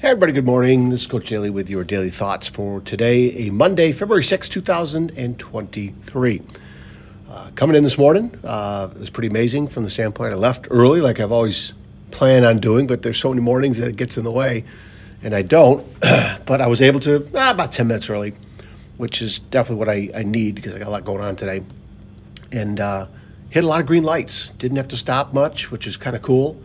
Hey, everybody, good morning. This is Coach Daly with your daily thoughts for today, a Monday, February 6, 2023. Uh, coming in this morning, uh, it was pretty amazing from the standpoint I left early, like I've always planned on doing, but there's so many mornings that it gets in the way, and I don't. but I was able to, ah, about 10 minutes early, which is definitely what I, I need because I got a lot going on today. And uh, hit a lot of green lights. Didn't have to stop much, which is kind of cool.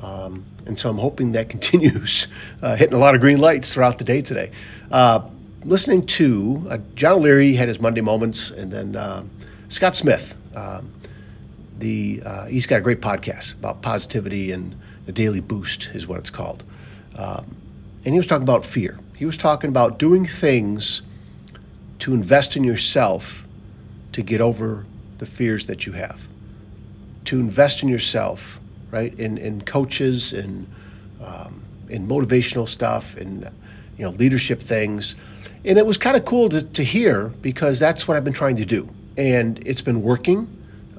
Um, and so I'm hoping that continues, uh, hitting a lot of green lights throughout the day today. Uh, listening to uh, John O'Leary had his Monday moments, and then uh, Scott Smith. Um, the uh, he's got a great podcast about positivity and the daily boost is what it's called. Um, and he was talking about fear. He was talking about doing things to invest in yourself to get over the fears that you have. To invest in yourself right? In in coaches and um, in motivational stuff and you know leadership things, and it was kind of cool to, to hear because that's what I've been trying to do, and it's been working.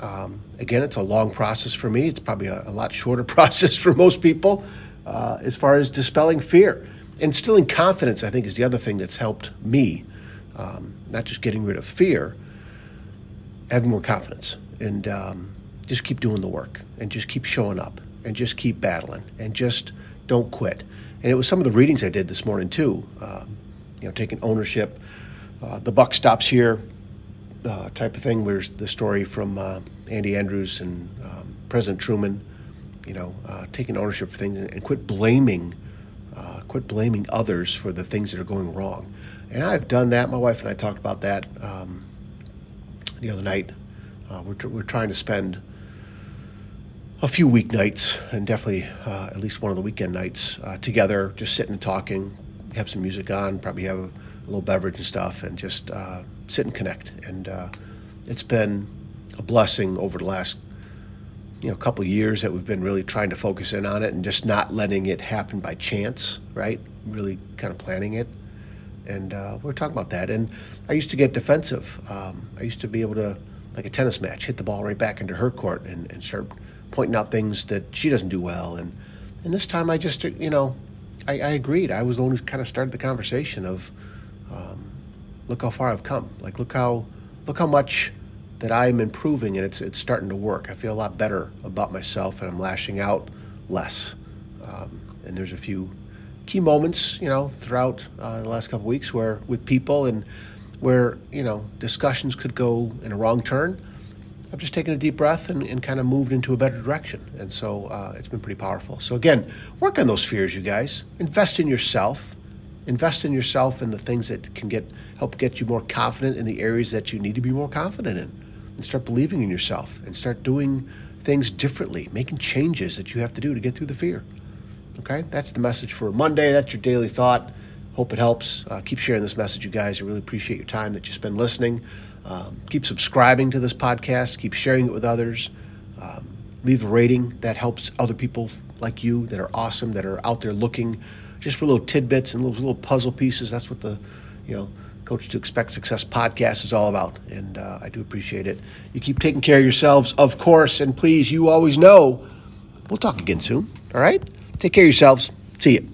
Um, again, it's a long process for me. It's probably a, a lot shorter process for most people uh, as far as dispelling fear. Instilling confidence, I think, is the other thing that's helped me. Um, not just getting rid of fear, having more confidence. And um, just keep doing the work and just keep showing up and just keep battling and just don't quit. And it was some of the readings I did this morning too. Um, you know, taking ownership. Uh, the buck stops here, uh, type of thing. Where's the story from uh, Andy Andrews and um, President Truman? You know, uh, taking ownership for things and, and quit blaming, uh, quit blaming others for the things that are going wrong. And I've done that. My wife and I talked about that um, the other night. Uh, we're, we're trying to spend a few weeknights and definitely uh, at least one of the weekend nights uh, together, just sitting and talking, have some music on, probably have a, a little beverage and stuff, and just uh, sit and connect. And uh, it's been a blessing over the last you know couple years that we've been really trying to focus in on it and just not letting it happen by chance, right? Really kind of planning it. And uh, we're talking about that. And I used to get defensive. Um, I used to be able to, like a tennis match, hit the ball right back into her court and, and start pointing out things that she doesn't do well. And, and this time I just, you know, I, I agreed. I was the one who kind of started the conversation of, um, look how far I've come. Like, look how, look how much that I'm improving and it's, it's starting to work. I feel a lot better about myself and I'm lashing out less. Um, and there's a few key moments, you know, throughout uh, the last couple weeks where with people and where, you know, discussions could go in a wrong turn I've just taken a deep breath and, and kind of moved into a better direction. And so uh, it's been pretty powerful. So, again, work on those fears, you guys. Invest in yourself. Invest in yourself and the things that can get help get you more confident in the areas that you need to be more confident in. And start believing in yourself and start doing things differently, making changes that you have to do to get through the fear. Okay? That's the message for Monday. That's your daily thought. Hope it helps. Uh, keep sharing this message, you guys. I really appreciate your time that you spend listening. Um, keep subscribing to this podcast. Keep sharing it with others. Um, leave a rating that helps other people like you that are awesome, that are out there looking just for little tidbits and little, little puzzle pieces. That's what the, you know, Coach to Expect Success podcast is all about. And uh, I do appreciate it. You keep taking care of yourselves, of course. And please, you always know we'll talk again soon. All right? Take care of yourselves. See you.